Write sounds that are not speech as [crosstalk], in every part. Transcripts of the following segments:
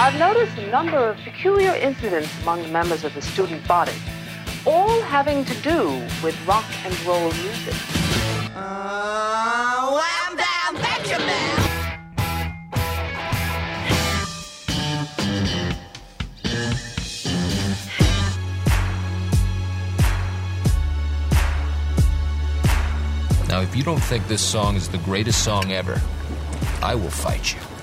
I've noticed a number of peculiar incidents among the members of the student body, all having to do with rock and roll music. Uh, wham bam, Benjamin! Now, if you don't think this song is the greatest song ever, I will fight you.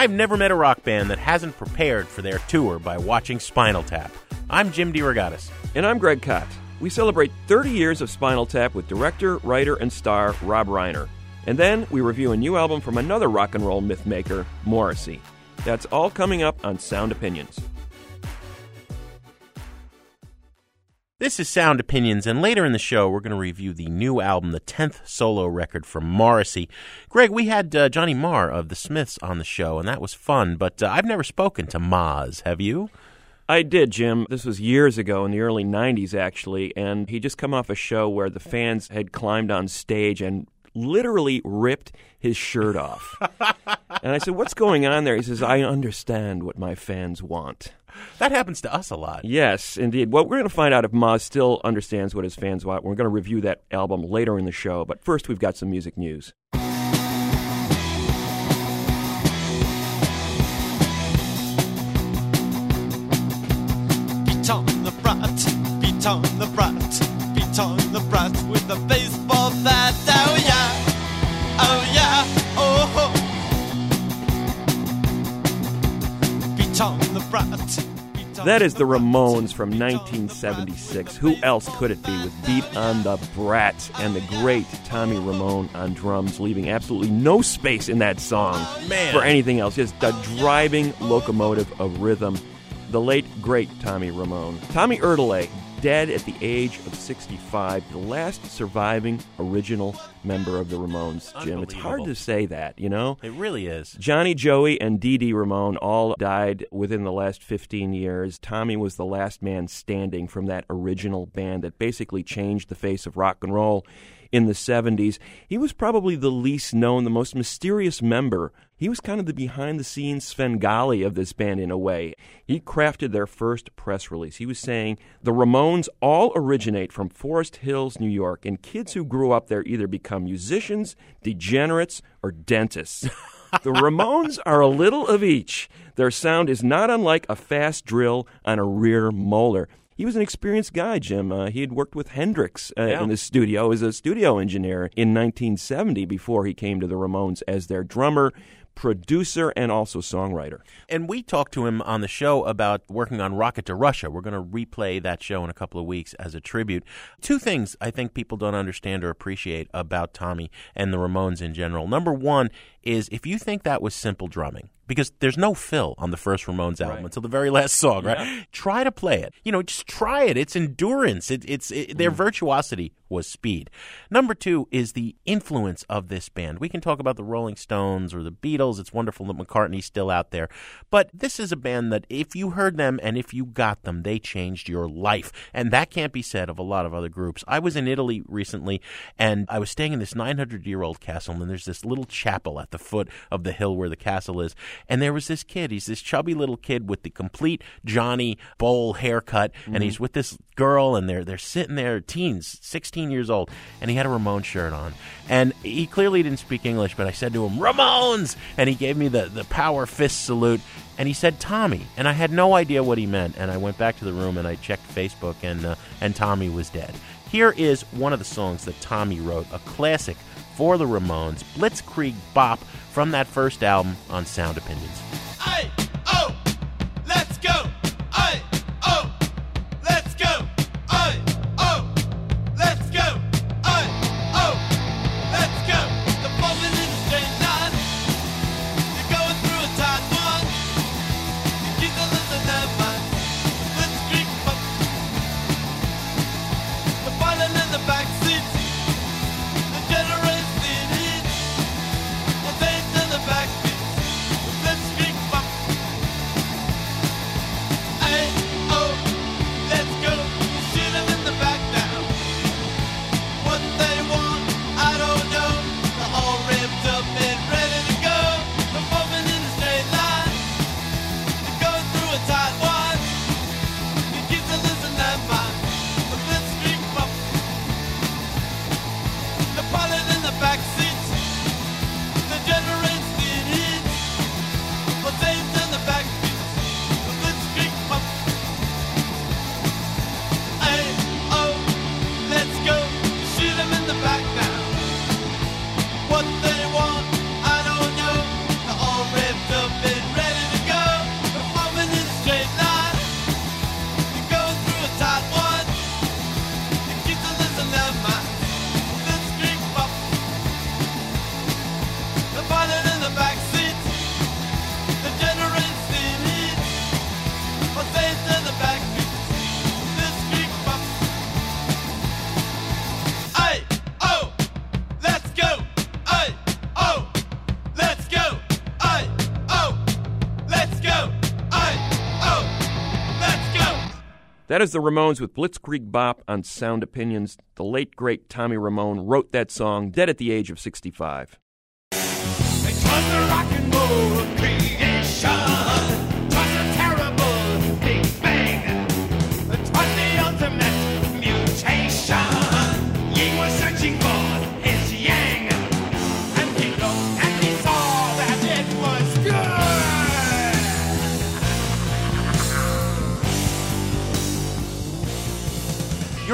I've never met a rock band that hasn't prepared for their tour by watching Spinal Tap. I'm Jim DeRogatis. And I'm Greg Kot. We celebrate 30 years of Spinal Tap with director, writer, and star Rob Reiner. And then we review a new album from another rock and roll myth maker, Morrissey. That's all coming up on Sound Opinions. This is Sound Opinions, and later in the show, we're going to review the new album, the 10th solo record from Morrissey. Greg, we had uh, Johnny Marr of The Smiths on the show, and that was fun, but uh, I've never spoken to Moz, have you? I did, Jim. This was years ago in the early 90s, actually, and he just come off a show where the fans had climbed on stage and literally ripped his shirt off. [laughs] and I said, What's going on there? He says, I understand what my fans want. That happens to us a lot. Yes, indeed. Well, we're going to find out if Moz still understands what his fans want. We're going to review that album later in the show. But first, we've got some music news. Beat on the brat, beat on the brat, beat on the brat with a baseball bat. Oh yeah, oh yeah, oh ho. Beat on the brat. That is the Ramones from beat on the 1976. Who else could it be with Beat on the Brat and the great Tommy Ramone on drums, leaving absolutely no space in that song Man. for anything else. Just a driving locomotive of rhythm. The late, great Tommy Ramone. Tommy Erdelyi, dead at the age of 65, the last surviving original member of the Ramones, Jim. It's hard to say that, you know? It really is. Johnny, Joey, and Dee Dee Ramone all died within the last 15 years. Tommy was the last man standing from that original band that basically changed the face of rock and roll in the 70s. He was probably the least known, the most mysterious member. He was kind of the behind the scenes Svengali of this band in a way. He crafted their first press release. He was saying, The Ramones all originate from Forest Hills, New York, and kids who grew up there either become musicians, degenerates, or dentists. [laughs] The Ramones are a little of each. Their sound is not unlike a fast drill on a rear molar. He was an experienced guy, Jim. Uh, he had worked with Hendrix uh, Yeah. in the studio as a studio engineer in 1970 before he came to the Ramones as their drummer, producer, and also songwriter. And we talked to him on the show about working on Rocket to Russia. We're going to replay that show in a couple of weeks as a tribute. Two things I think people don't understand or appreciate about Tommy and the Ramones in general. Number one is if you think that was simple drumming, because there's no fill on the first Ramones album Right. until the very last song, right? Try to play it. You know, just try it. It's endurance. It, it's it, their mm. virtuosity was speed. Number two is the influence of this band. We can talk about the Rolling Stones or the Beatles. It's wonderful that McCartney's still out there, but this is a band that if you heard them and if you got them, they changed your life, and that can't be said of a lot of other groups. I was in Italy recently, and I was staying in this 900 year old castle, and there's this little chapel at the foot of the hill where the castle is, and there was this kid. He's this chubby little kid with the complete Johnny bowl haircut, and he's with this girl, and they're they're sitting there, teens, 16 years old, and he had a Ramon shirt on, and he clearly didn't speak English, but I said to him, "Ramones," and he gave me the the power fist salute. And he said Tommy, and I had no idea what he meant. And I went back to the room and I checked Facebook, and uh, and Tommy was dead. Here is one of the songs that Tommy wrote, a classic for the Ramones, Blitzkrieg Bop from that first album on Sound Opinions. Aye, That is the Ramones with Blitzkrieg Bop on Sound Opinions. The late, great Tommy Ramone wrote that song, dead at the age of 65.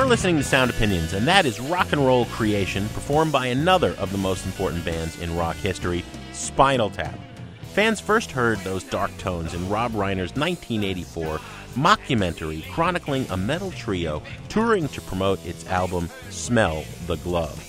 Listening to Sound Opinions, and that is rock and roll creation performed by another of the most important bands in rock history, Spinal Tap. Fans first heard those dark tones in Rob Reiner's 1984 mockumentary chronicling a metal trio touring to promote its album Smell the Glove.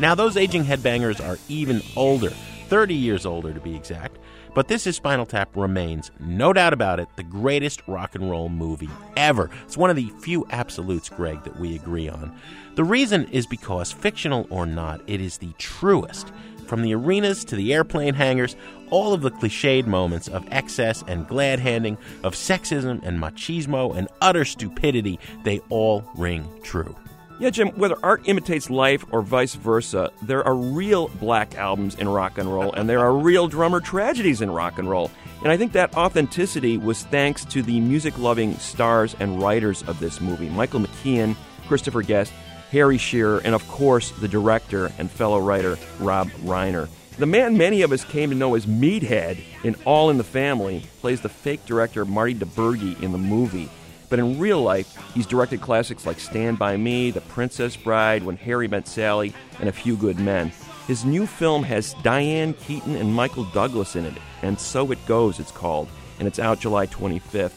Now, those aging headbangers are even older, 30 years older to be exact, but this is Spinal Tap remains, no doubt about it, the greatest rock and roll movie ever. It's one of the few absolutes, Greg, that we agree on. The reason is because, fictional or not, it is the truest. From the arenas to the airplane hangars, all of the cliched moments of excess and glad handing, of sexism and machismo and utter stupidity, they all ring true. Yeah, Jim, whether art imitates life or vice versa, there are real black albums in rock and roll, and there are real drummer tragedies in rock and roll. And I think that authenticity was thanks to the music loving stars and writers of this movie Michael McKean, Christopher Guest, Harry Shearer, and of course, the director and fellow writer, Rob Reiner. The man many of us came to know as Meathead in All in the Family plays the fake director Marty DiBergi in the movie. But in real life, he's directed classics like Stand By Me, The Princess Bride, When Harry Met Sally, and A Few Good Men. His new film has Diane Keaton and Michael Douglas in it, and So It Goes, it's called, and it's out July 25th.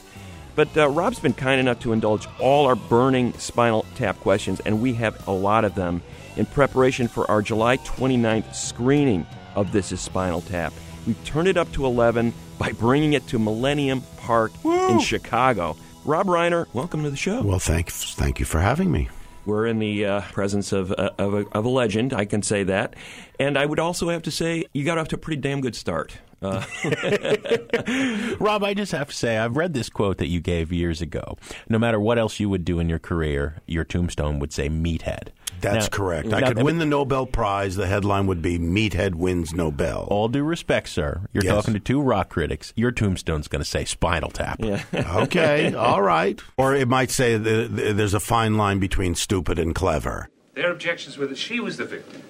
But uh, Rob's been kind enough to indulge all our burning Spinal Tap questions, and we have a lot of them in preparation for our July 29th screening of This Is Spinal Tap. We've turned it up to 11 by bringing it to Millennium Park in Chicago. Rob Reiner, welcome to the show. Well, thank thank you for having me. We're in the uh, presence of, uh, of, a, of a legend, I can say that. And I would also have to say, you got off to a pretty damn good start. Uh, [laughs] Rob, I just have to say, I've read this quote that you gave years ago. No matter what else you would do in your career, your tombstone would say meathead. That's Now- correct. now- I could win the Nobel Prize. The headline would be "Meathead wins Nobel." All due respect, sir. You're Yes. talking to two rock critics. Your tombstone's going to say Spinal Tap. yeah. [laughs] okay, all right. Or it might say th- th- there's a fine line between stupid and clever. Their objections were that she was the victim.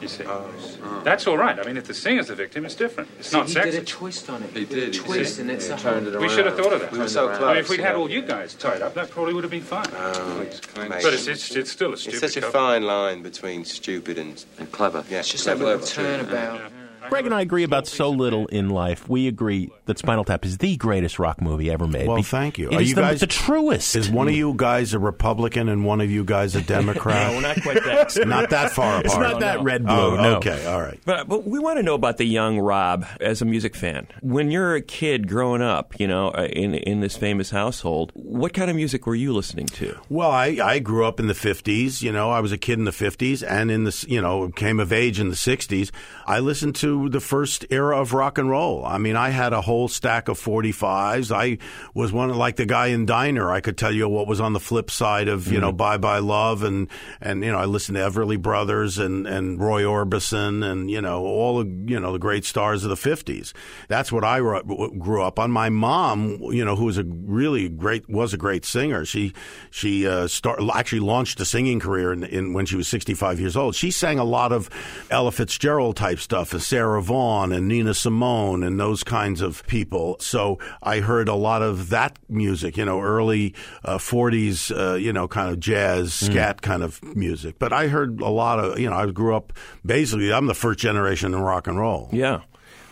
You oh, see, that's all right. I mean, if the singer's the victim, it's different. It's not he did a twist on it. He did, he twist, did. and it's Yeah, a turned whole- it We should have thought of that. We were so I mean, if we'd had all you guys tied up, that probably would have been fine. Um, but it's, it's, it's still a stupid It's such a couple. fine line between stupid and, and clever. Yeah, it's just clever, a little clever. turnabout. Greg and I agree about so little in life. We agree that Spinal Tap is the greatest rock movie ever made. Well, Be- thank you. It Are is you the, guys- the truest. Is one of you guys a Republican and one of you guys a Democrat? [laughs] No, we're not quite that. Not that far apart. It's not No, that no. red blue. Oh, no. okay, all right. But, but we want to know about the young Rob as a music fan. When you're a kid growing up, you know, uh, in in this famous household, what kind of music were you listening to? Well, I, I grew up in the 50s. You know, I was a kid in the 50s and in the, you know, came of age in the 60s. I listened to the first era of rock and roll. I mean, I had a whole stack of 45s. I was one of, like the guy in Diner. I could tell you what was on the flip side of, you know, Bye Bye Love. And, and, you know, I listened to Everly Brothers and, and Roy Orbison and, you know, all the, you know, the great stars of the 50s. That's what I grew up on. My mom, you know, who was a really great, was a great singer. She, she, uh, start, actually launched a singing career in, in when she was 65 years old. She sang a lot of Ella Fitzgerald type stuff, and Sarah Vaughan and Nina Simone and those kinds of people. So I heard a lot of that music, you know, early uh, 40s, uh, you know, kind of jazz, scat kind of music. But I heard a lot of, you know, I grew up basically, I'm the first generation in rock and roll. Yeah.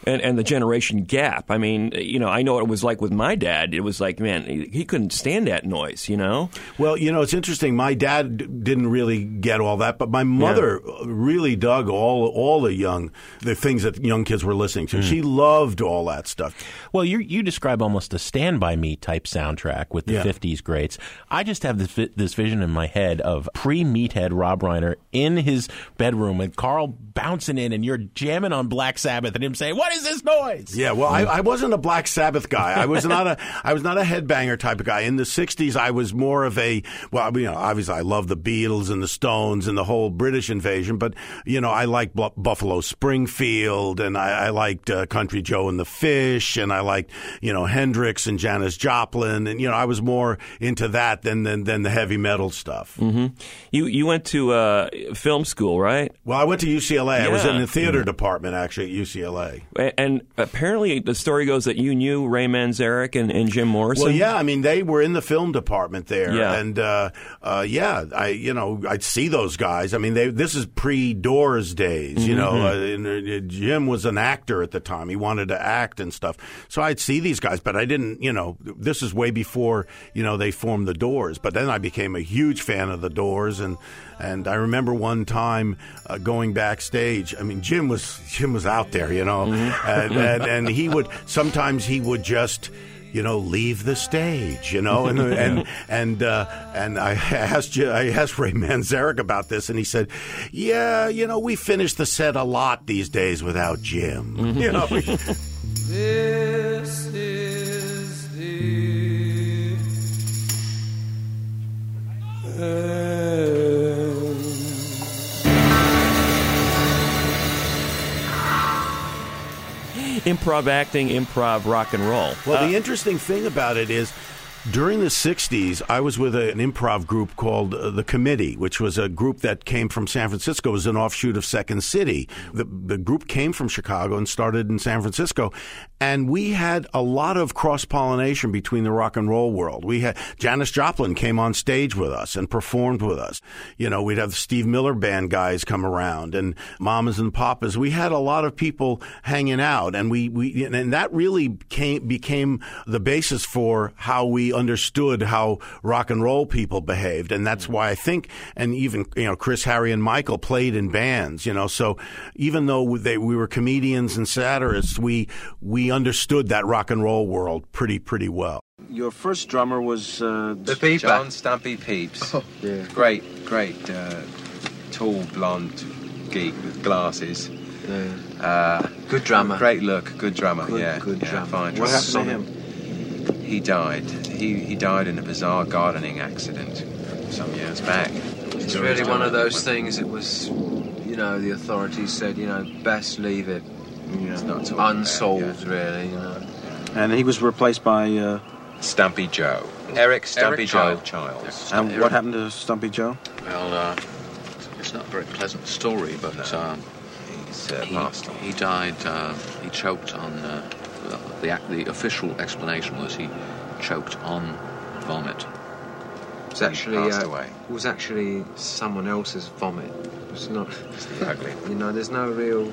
And, and the generation gap. I mean, you know, I know what it was like with my dad. It was like, man, he he couldn't stand that noise, you know? Well, you know, it's interesting. My dad d- didn't really get all that, but my mother really dug all all the young the things that young kids were listening to. Hmm. She loved all that stuff. Well, you you describe almost a Stand By Me type soundtrack with the Yeah. 50s greats. I just have this vi- this vision in my head of pre-meathead Rob Reiner in his bedroom with Carl bouncing in and you're jamming on Black Sabbath and him saying, "What is this noise? Yeah, well, I, I wasn't a Black Sabbath guy. I was not a I was not a headbanger type of guy. In the '60s, I was more of a well, you know, obviously I love the Beatles and the Stones and the whole British invasion, but you know, I liked Bu- Buffalo Springfield and I, I liked uh, Country Joe and the Fish and I liked you know Hendrix and Janis Joplin and you know I was more into that than than, than the heavy metal stuff. hmm You you went to uh, film school, right? Well, I went to UCLA. I was in the theater department actually at UCLA. And apparently, the story goes that you knew Ray Manzarek and, and Jim Morrison. Well, yeah, I mean they were in the film department there, Yeah. and uh, uh, yeah, I you know I'd see those guys. I mean, they this is pre Doors days, you know. Mm-hmm. Uh, and, uh, Jim was an actor at the time; he wanted to act and stuff. So I'd see these guys, but I didn't, you know. This is way before you know they formed the Doors. But then I became a huge fan of the Doors, and and I remember one time uh, going backstage. I mean, Jim was Jim was out there, you know, Mm-hmm. and, and and he would sometimes he would just you know, leave the stage, you know, and [laughs] and and uh, and I [laughs] asked J- I asked Ray Manzarek about this, and he said, "Yeah, you know, we finish the set a lot these days without Jim, you know." [laughs] This is improv acting, improv rock and roll. Well, the uh, interesting thing about it is. During the 60s, I was with an improv group called uh, The Committee, which was a group that came from San Francisco. It was an offshoot of Second City. The, the group came from Chicago and started in San Francisco. And we had a lot of cross pollination between the rock and roll world. We had Janis Joplin came on stage with us and performed with us. You know, we'd have the Steve Miller Band guys come around and Mamas and Papas. We had a lot of people hanging out, and we, we and that really came, became the basis for how we understood how rock and roll people behaved, and that's why I think, and even you know, Chris, Harry, and Michael played in bands. You know, so even though they we were comedians and satirists, we we understood that rock and roll world pretty pretty well. Your first drummer was uh, The Beeper. John Stumpy Pepys. yeah. Great, great, uh, tall, blonde geek with glasses. Uh, Good drummer. Great look, good drummer. Good- yeah, good yeah, drummer. Fine What happened to him? He died. He he died in a bizarre gardening accident some years back. It's really one of those things. It was, you know, the authorities said, you know, best leave it not unsolved, really. You know. And he was replaced by uh, Stumpy Joe. Eric Stumpy Eric Joe Childs. Childs. And what happened to Stumpy Joe? Well, uh, it's not a very pleasant story, but uh, he, he died. Uh, he choked on. Well, the the official explanation was he choked on vomit. It was actually uh, away. It was actually someone else's vomit. It's not. ugly. You know, there's no real.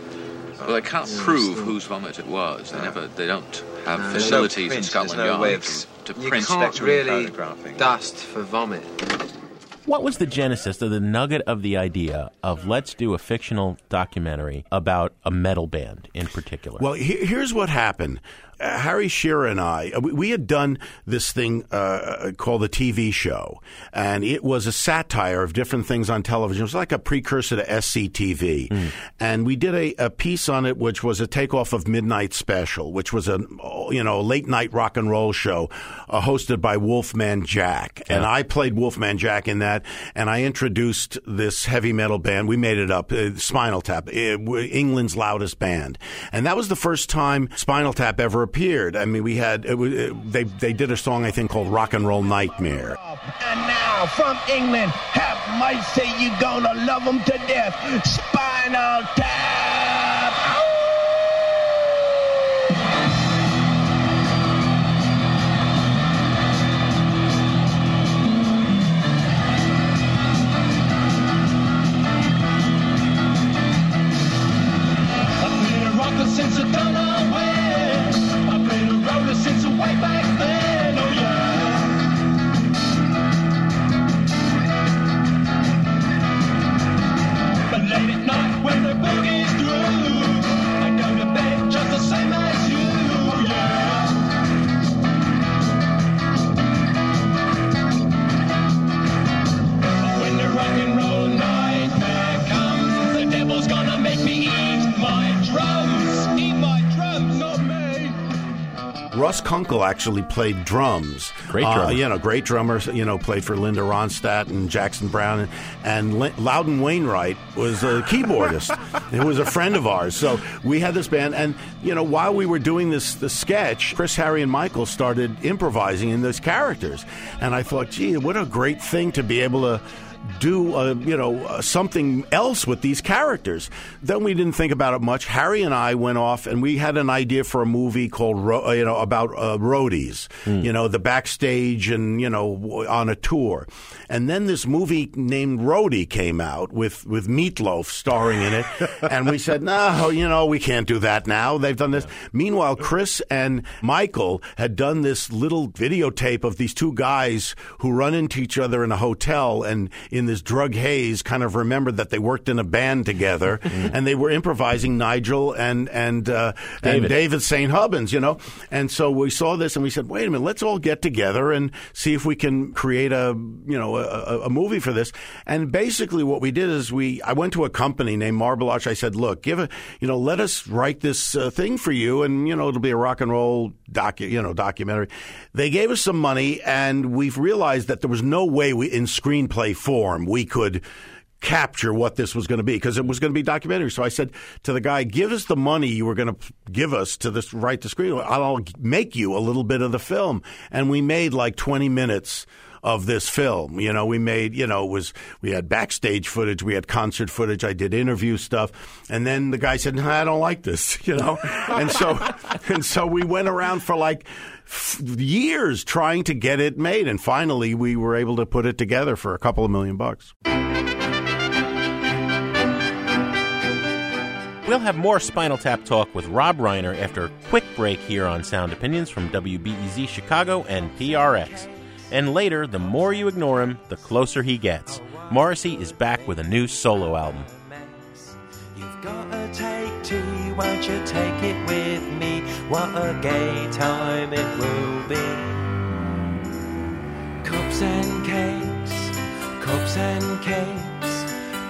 Well, they can't Yeah, prove it's whose vomit it was. They never. They don't have No, facilities there's no in Scotland there's no Yard way to, s- to you print can't really dust for vomit. What was the genesis of the nugget of the idea of let's do a fictional documentary about a metal band in particular? Well, he- here's what happened. Uh, Harry Shearer and I, uh, we, had done this thing uh, called the TV show, and it was a satire of different things on television. It was like a precursor to SCTV, and we did a, a piece on it, which was a takeoff of Midnight Special, which was a you know late night rock and roll show uh, hosted by Wolfman Jack, and I played Wolfman Jack in that, and I introduced this heavy metal band. We made it up, uh, Spinal Tap, uh, England's loudest band, and that was the first time Spinal Tap ever appeared. I mean, we had it uh, they they did a song I think called Rock and Roll Nightmare. And now from England, have mercy, you gonna love them to death. Spinal Tap. Kunkel actually played drums. Great Uh, you know, great drummer. You know, played for Linda Ronstadt and Jackson Browne, and, and Loudon Wainwright was a keyboardist. [laughs] it was a friend of ours. So we had this band, and you know, while we were doing this the sketch, Chris, Harry, and Michael started improvising in those characters, and I thought, gee, what a great thing to be able to do uh, you know uh, something else with these characters. Then we didn't think about it much. Harry and I went off and we had an idea for a movie called Ro- uh, you know about uh, roadies, you know the backstage and you know on a tour. And then this movie named Roadie came out with with Meatloaf starring in it, [laughs] and we said, no, you know we can't do that now. They've done this. Meanwhile, Chris and Michael had done this little videotape of these two guys who run into each other in a hotel and in this drug haze kind of remembered that they worked in a band together and they were improvising Nigel and and uh, and David. David St. Hubbins, you know. And so we saw this and we said, wait a minute, let's all get together and see if we can create a you know a, a, movie for this. And basically, what we did is we I went to a company named Marble Arch. I said, look, give a you know let us write this uh, thing for you, and you know it'll be a rock and roll docu you know documentary. They gave us some money, and we've realized that there was no way we in screenplay form we could capture what this was going to be because it was going to be documentary. So I said to the guy, "Give us the money you were going to give us to this write the screen. I'll make you a little bit of the film." And we made like twenty minutes of this film. You know, we made, you know, it was we had backstage footage, we had concert footage, I did interview stuff, and then the guy said, "I don't like this," [laughs] you know, and so [laughs] and so we went around for like years trying to get it made, and finally we were able to put it together for a couple of million bucks. We'll have more Spinal Tap talk with Rob Reiner after a quick break here on Sound Opinions from WBEZ Chicago and PRX. And later, the more you ignore him, the closer he gets. Morrissey is back with a new solo album. Gotta take won't you take it with me? What a gay time it will be. Cups and cakes, cups and cakes.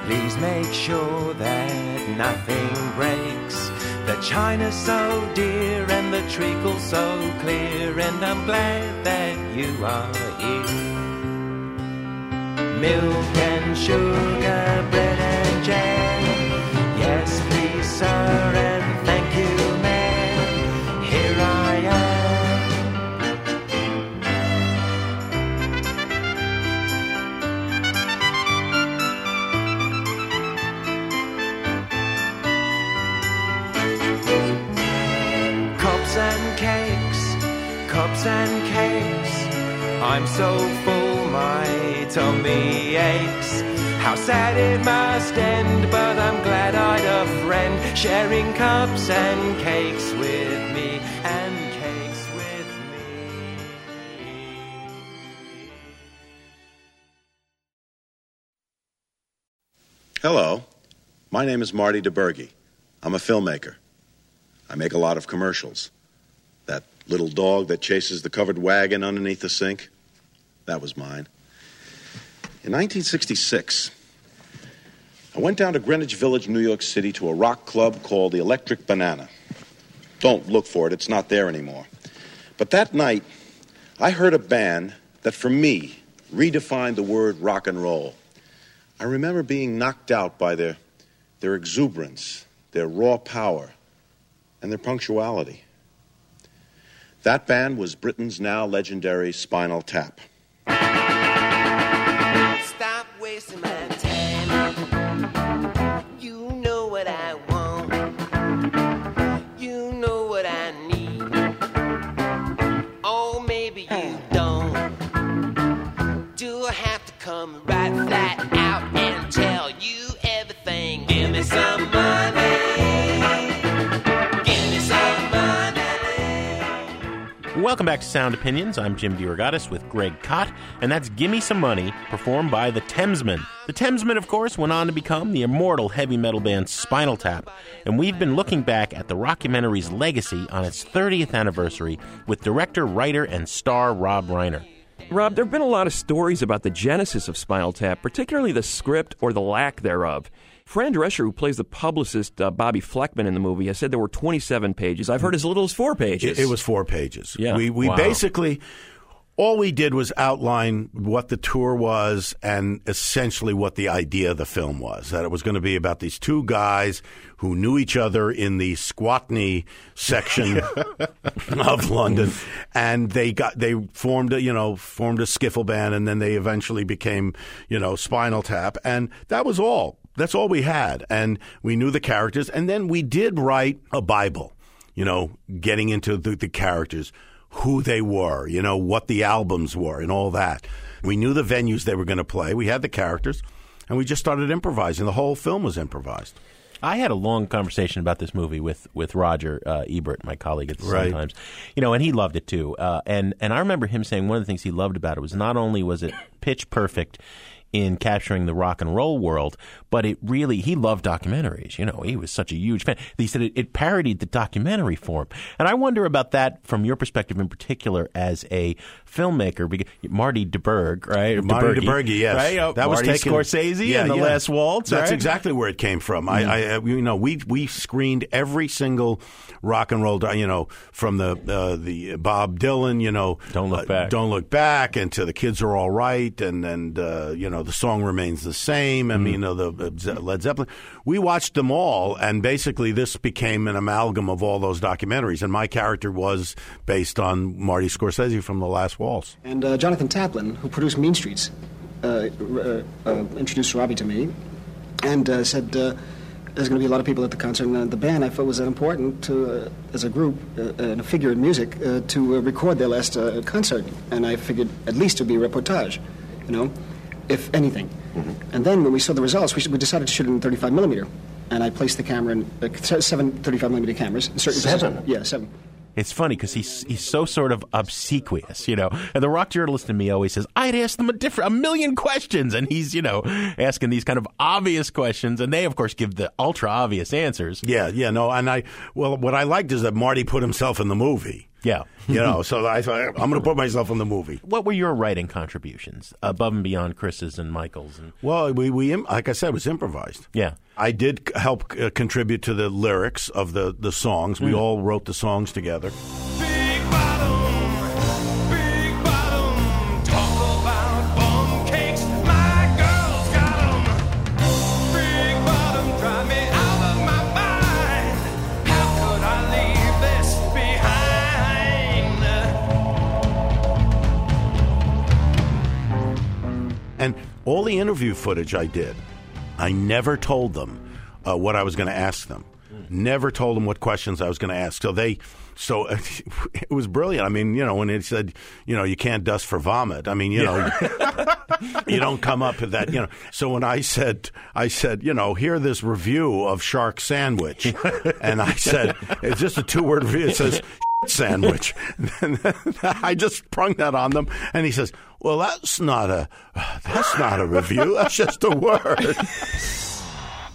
Please make sure that nothing breaks. The china's so dear and the treacle so clear, and I'm glad that you are here. Milk and sugar, bread I'm so full, my tummy aches. How sad it must end, but I'm glad I'd a friend sharing cups and cakes with me, and cakes with Hello, my name is Marty DiBergi. I'm a filmmaker. I make a lot of commercials. That little dog that chases the covered wagon underneath the sink, that was mine. In 1966, I went down to Greenwich Village, New York City, to a rock club called the Electric Banana. Don't look for it, it's not there anymore. But that night, I heard a band that, for me, redefined the word rock and roll. I remember being knocked out by their, their exuberance, their raw power, and their punctuality. That band was Britain's now legendary Spinal Tap. Wasting my time. You know what I want. You know what I need. Oh, maybe you don't. Do I have to come right flat out and tell you everything? Give me some Welcome back to Sound Opinions. I'm Jim DeRogatis with Greg Kot, and that's Gimme Some Money, performed by the Thamesmen. The Thamesmen, of course, went on to become the immortal heavy metal band Spinal Tap, and we've been looking back at the rockumentary's legacy on its 30th anniversary with director, writer, and star Rob Reiner. Rob, there have been a lot of stories about the genesis of Spinal Tap, particularly the script or the lack thereof. Fran Drescher, who plays the publicist uh, Bobby Fleckman in the movie, has said there were 27 pages. I've heard as little as four pages. It, it was four pages. Yeah. We we Wow. basically all we did was outline what the tour was and essentially what the idea of the film was. That it was going to be about these two guys who knew each other in the Squatney section [laughs] of London, and they got they formed a you know formed a skiffle band, and then they eventually became you know Spinal Tap, and that was all. That's all we had, and we knew the characters, and then we did write a Bible. You know, getting into the, the characters, who they were, you know, what the albums were, and all that. We knew the venues they were going to play. We had the characters, and we just started improvising. The whole film was improvised. I had a long conversation about this movie with with Roger uh, Ebert, my colleague at the Right. Times. You know, and he loved it too. Uh, and and I remember him saying one of the things he loved about it was not only was it pitch perfect in capturing the rock and roll world, but it really he loved documentaries. You know, he was such a huge fan. He said it, it parodied the documentary form, and I wonder about that from your perspective in particular as a filmmaker. Because Marty DeBerg, right? Marty DiBergi, yes, right? Oh, that was Marty taken, Scorsese and the Last Waltz. That's right? exactly where it came from. I, I, uh, you know, we we screened every single rock and roll, you know, from the uh, the Bob Dylan, you know, Don't Look uh, Back. don't look back, and to the kids are all right, and and uh, you know the song remains the same. I mean, you know, the uh, Led Zeppelin. We watched them all, and basically this became an amalgam of all those documentaries. And my character was based on Marty Scorsese from The Last Waltz. And uh, Jonathan Taplin, who produced Mean Streets, uh, uh, uh, introduced Robbie to me and uh, said uh, there's going to be a lot of people at the concert. And uh, the band I felt was that important to, uh, as a group uh, and a figure in music, uh, to uh, record their last uh, concert. And I figured at least it would be a reportage, you know, if anything. And then when we saw the results, we, we decided to shoot it in 35 millimeter. And I placed the camera in uh, seven 35 millimeter cameras. In certain Seven? positions. Yeah, seven. It's funny because he's he's so sort of obsequious, you know. And the rock journalist in me always says, "I'd ask them a different, a million questions," and he's you know asking these kind of obvious questions, and they of course give the ultra obvious answers. Yeah, yeah, no, and I well, what I liked is that Marty put himself in the movie. Yeah, you know, so I thought I'm going to put myself in the movie. What were your writing contributions above and beyond Chris's and Michael's? And Well, we we like I said, it was improvised. Yeah. I did help uh, contribute to the lyrics of the the songs. We Mm. all wrote the songs together. All the interview footage I did, I never told them uh, what I was going to ask them. Never told them what questions I was going to ask. So they, so [laughs] it was brilliant. I mean, you know, when it said, you know, you can't dust for vomit. I mean, you know, [laughs] you don't come up with that, you know. So when I said, I said, you know, hear this review of Shark Sandwich, [laughs] and I said, it's just a two word review. It says. Sandwich. I just sprung that on them, and he says, "Well, that's not a that's not a review. [laughs] That's just a word."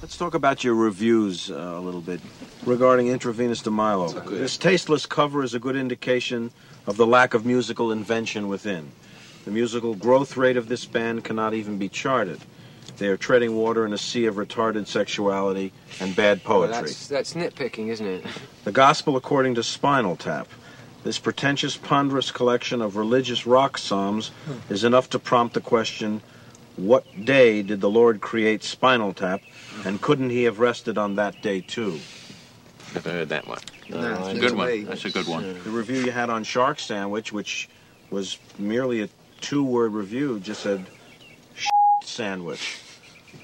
Let's talk about your reviews uh, a little bit regarding Intravenous de Milo. This tasteless cover is a good indication of the lack of musical invention within. The musical growth rate of this band cannot even be charted. They are treading water in a sea of retarded sexuality and bad Well, poetry. that's, that's nitpicking, isn't it? The Gospel According to Spinal Tap. This pretentious, ponderous collection of religious rock psalms is enough to prompt the question what day did the Lord create Spinal Tap, and couldn't he have rested on that day too? Never heard that one. No, That's a it's good way- one. That's a good one. The review you had on Shark Sandwich, which was merely a two word review, just said sandwich.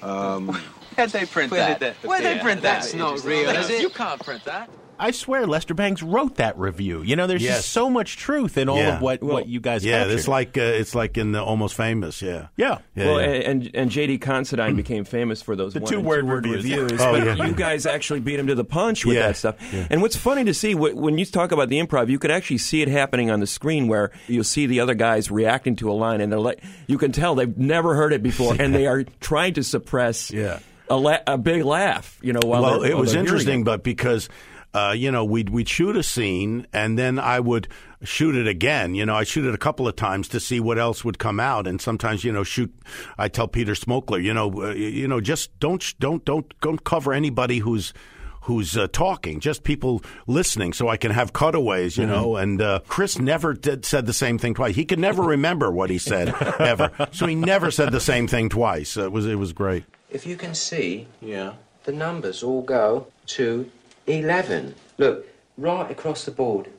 Um, Where'd they print Where that? that Where'd they print that? That's not real, is it? You can't print that. I swear Lester Bangs wrote that review. You know, there's Yes. just so much truth in all Yeah. of what, Well, what you guys Yeah, captured. it's like uh, it's like in the Almost Famous. Yeah, Yeah. yeah. well, yeah. and and J.D. Considine became famous for those The one two-word two-word reviews. reviews. Oh, but yeah. you guys actually beat him to the punch with Yeah. that stuff. Yeah. And what's funny to see when you talk about the improv, you could actually see it happening on the screen where you'll see the other guys reacting to a line, and they're like, you can tell they've never heard it before, and they are trying to suppress Yeah. a, la- a big laugh. You know, while well, it while was interesting, it. but because uh, you know, we'd we'd shoot a scene, and then I would shoot it again. You know, I shoot it a couple of times to see what else would come out, and sometimes, you know, shoot. I tell Peter Smokler, you know, uh, you know, just don't don't don't don't cover anybody who's who's uh, talking, just people listening, so I can have cutaways, you Mhm. know. And uh, Chris never did, said the same thing twice. He could never remember what he said [laughs] ever, so he never said the same thing twice. It was it was great. If you can see, yeah, the numbers all go to 11. Look, right across the board.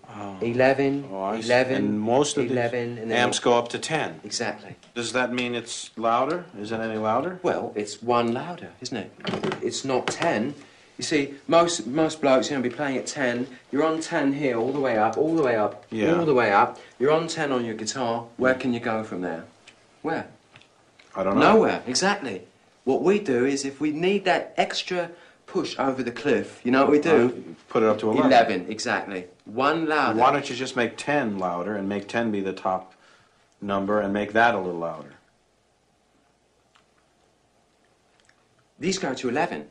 11, Oh, 11, And most of the 11, and then amps go up to 10. Exactly. Does that mean it's louder? Is it any louder? Well, it's one louder, isn't it? It's not 10. You see, most most blokes, you know, be playing at 10. You're on 10 here, all the way up, all the way up, Yeah. all the way up. You're on 10 on your guitar. Where can you go from there? Where? I don't know. Nowhere, exactly. What we do is if we need that extra push over the cliff, you know what we do? Uh, Put it up to 11. 11, exactly. One louder. Why don't you just make 10 louder and make 10 be the top number and make that a little louder? These go to 11.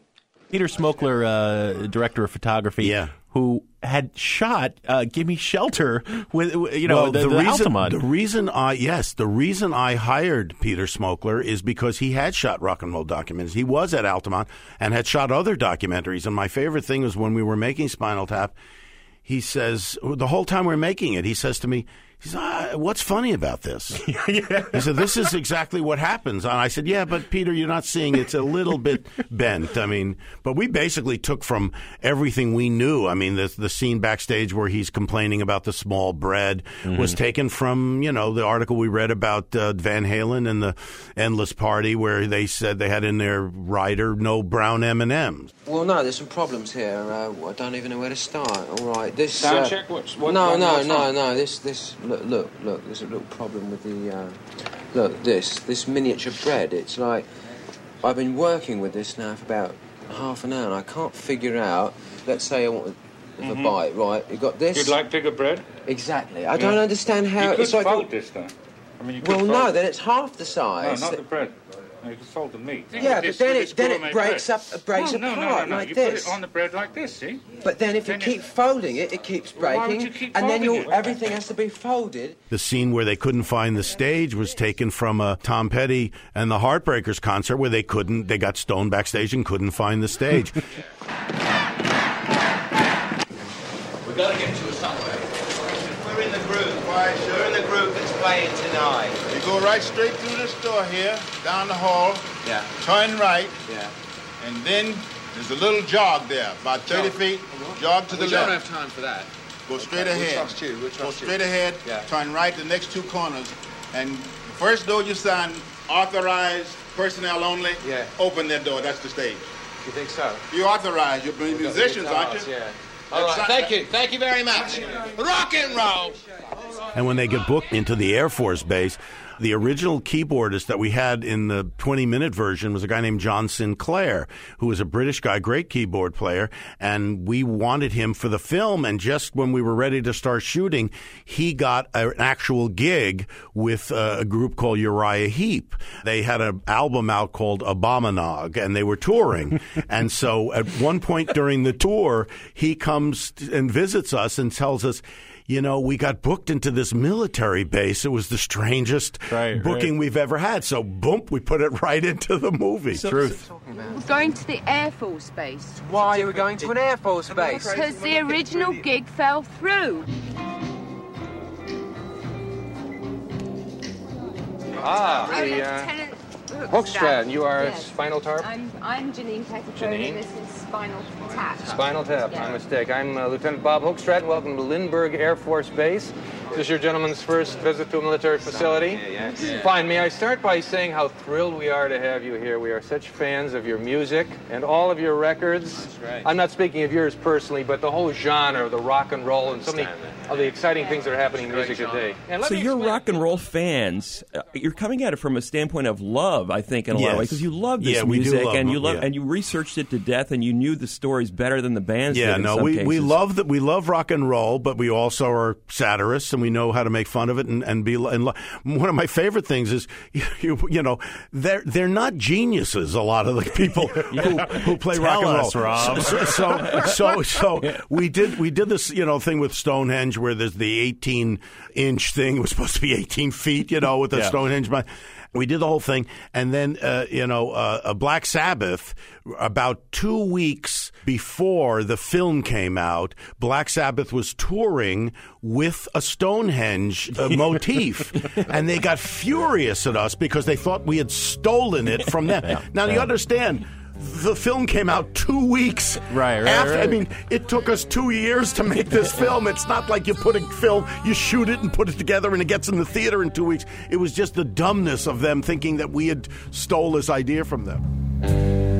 Peter Smokler, uh, director of photography, yeah. Who had shot uh, "Gimme Shelter" with you know Well, the, the, reason Altamont. the reason I yes the reason I hired Peter Smokler is because he had shot rock and roll documentaries. He was at Altamont and had shot other documentaries. And my favorite thing was when we were making Spinal Tap. He says the whole time we're making it, he says to me, "He says, ah, what's funny about this?" [laughs] He said, "This is exactly what happens." And I said, "Yeah, but Peter, you're not seeing it's a little bit bent. I mean, but we basically took from everything we knew. I mean, the the scene backstage where he's complaining about the small bread was Mhm. taken from you know the article we read about uh, Van Halen and the Endless Party, where they said they had in their rider no brown M and M's. Well, no, there's some problems here. Uh, I don't even know where to start. All right, this. Sound uh, check? What's- what- no, what- no, no, no. This, this. Look, look, look. There's a little problem with the. Uh, look, this, this miniature bread. It's like I've been working with this now for about half an hour, and I can't figure out. Let's say I want a, Mhm. a bite, right? You got this. You'd like bigger bread? Exactly. I Yeah. don't understand how You could it's like. fold this, though. I mean, you could well, no, it. then it's half the No, size. not the bread. No, you could fold the meat. Yeah, This- but then it then it breaks bread. up, it breaks no, no, apart no, no, no. like you this. put it on the bread like this, see? But then if you Then it- keep folding it, it keeps Why would breaking, you keep and then you everything has to be folded. The scene where they couldn't find the stage was taken from a Tom Petty and the Heartbreakers concert where they couldn't, they got stoned backstage and couldn't find the stage. [laughs] We gotta get to it somewhere. We're in the group. Quiet, sure. We're in the group that's playing tonight. You go right straight through this door here, down the hall. Yeah. Turn right. Yeah. And then there's a little jog there, about 30 Jog. feet. Oh, jog to oh, the we left. don't have time for that. Go straight Okay, we'll ahead. trust you, we'll Go trust you. straight ahead. Yeah. Turn right the next two corners. And the first door you sign, authorized personnel only. Yeah. Open that door. That's the stage. You think so? You authorized. You're musicians, aren't you? Yeah. All right. Thank you. Thank you very much. Rock and roll. And when they get booked into the Air Force Base, the original keyboardist that we had in the 20 minute version was a guy named John Sinclair, who was a British guy, great keyboard player. And we wanted him for the film. And just when we were ready to start shooting, he got a- an actual gig with uh, a group called Uriah Heep. They had an album out called Abominog, and they were touring. [laughs] and so at one point during the tour, he comes and visits us and tells us, you know, we got booked into this military base. It was the strangest booking we've ever had. So, boom, we put it right into the movie. Truth. We're going to the Air Force Base. Why are we going to an Air Force base? Because the original gig fell through. Ah, I'm the uh, Lieutenant Hookstrad. You are Yes. Spinal tarp? I'm, I'm Janine Pettigrew, Janine? and this is Spinal Tap. Spinal Tap, Yeah. my mistake. I'm uh, Lieutenant Bob Hookstrad. Welcome to Lindbergh Air Force Base. This is this your gentleman's first visit to a military facility? Yes. Fine. May I start by saying how thrilled we are to have you here. We are such fans of your music and all of your records. That's right. I'm not speaking of yours personally, but the whole genre of the rock and roll and so many Understand of the exciting things that are happening in music today. So you're explain- rock and roll fans. Uh, you're coming at it from a standpoint of love, I think, in a lot of ways, because you love this Yeah, music love and you love yeah. and you researched it to death, and you knew the stories better than the bands. Yeah, did in no, some we, we love that we love rock and roll, but we also are satirists and we know how to make fun of it and, and be and lo- one of my favorite things is [laughs] you, you know they're they're not geniuses. A lot of the people [laughs] who, who play Tell rock and us, roll. Rob. So so so, so [laughs] we did we did this you know thing with Stonehenge where there's the 18 inch thing it was supposed to be 18 feet you know with the Yeah. Stonehenge. We did the whole thing, and then uh, you know, uh, a Black Sabbath. About two weeks before the film came out, Black Sabbath was touring with a Stonehenge uh, [laughs] motif, and they got furious at us because they thought we had stolen it from them. Yeah. Now you understand. The film came out two weeks Right, right, after. I mean, it took us two years to make this [laughs] film. It's not like you put a film, you shoot it and put it together and it gets in the theater in two weeks. It was just the dumbness of them thinking that we had stole this idea from them.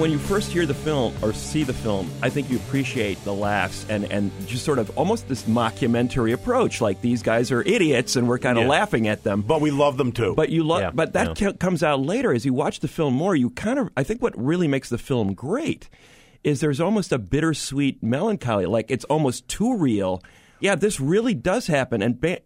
When you first hear the film or see the film, I think you appreciate the laughs and, and just sort of almost this mockumentary approach. Like these guys are idiots and we're kind of Yeah. laughing at them. But we love them too. But you love, Yeah, but that co- comes out later as you watch the film more. You kind of, I think, what really makes the film great is there's almost a bittersweet melancholy. Like it's almost too real. Yeah, this really does happen, and ba-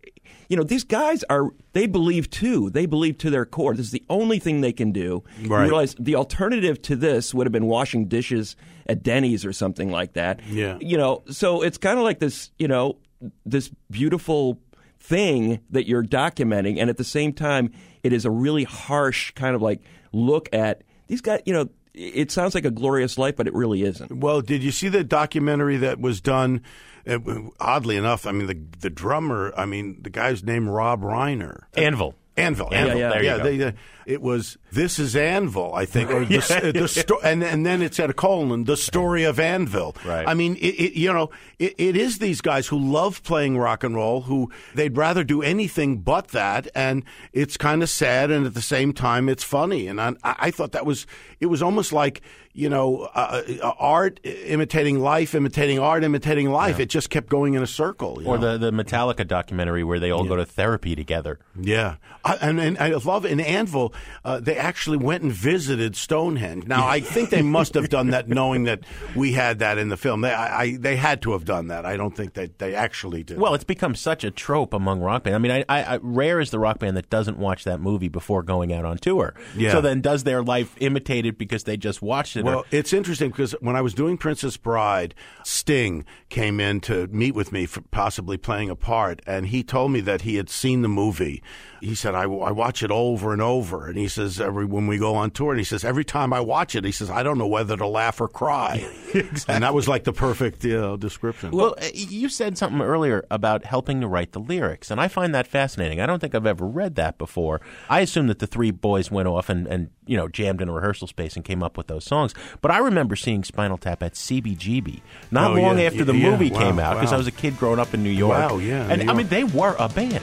you know these guys are. They believe too. They believe to their core. This is the only thing they can do. You realize the alternative to this would have been washing dishes at Denny's or something like that. Yeah. You know, so it's kind of like this. You know, this beautiful thing that you're documenting, and at the same time, it is a really harsh kind of like look at these guys. You know, it sounds like a glorious life, but it really isn't. Well, did you see the documentary that was done? Uh, oddly enough, I mean the the drummer. I mean the guy's name Rob Reiner. Anvil. Anvil. Anvil, you yeah, go. they, they- it was this is Anvil, I think, [laughs] or the, Yeah. the sto- and and then it's at a colon, the story of Anvil. Right. I mean, it, it, you know, it, it is these guys who love playing rock and roll, who they'd rather do anything but that, and it's kind of sad, and at the same time, it's funny, and I, I thought that was it was almost like you know, uh, uh, art imitating life, imitating art, imitating life. It just kept going in a circle. Or know? the, the Metallica documentary where they all go to therapy together. Yeah, I, and, and I love in Anvil. Uh, they actually went and visited Stonehenge. Now I think they must have done that, knowing that we had that in the film. They, I, I, they had to have done that. I don't think that they actually did. Well, it's become such a trope among rock bands. I mean, I, I, I, rare is the rock band that doesn't watch that movie before going out on tour. Yeah. So then, does their life imitate it because they just watched it? Well, it's interesting because when I was doing Princess Bride, Sting came in to meet with me for possibly playing a part, and he told me that he had seen the movie. He said, I, I watch it over and over. And he says, every, when we go on tour, and he says, every time I watch it, he says, I don't know whether to laugh or cry. [laughs] And that was like the perfect you know, description. Well, uh, you said something earlier about helping to write the lyrics, and I find that fascinating. I don't think I've ever read that before. I assume that the three boys went off and, and you know jammed in a rehearsal space and came up with those songs. But I remember seeing Spinal Tap at CBGB not Oh, long yeah, after the yeah, movie wow, came out because wow. I was a kid growing up in New York. Wow, yeah, and New I mean they were a band.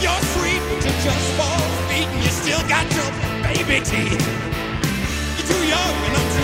You're sweet to just four feet and you still got your baby teeth. You're too young and I'm too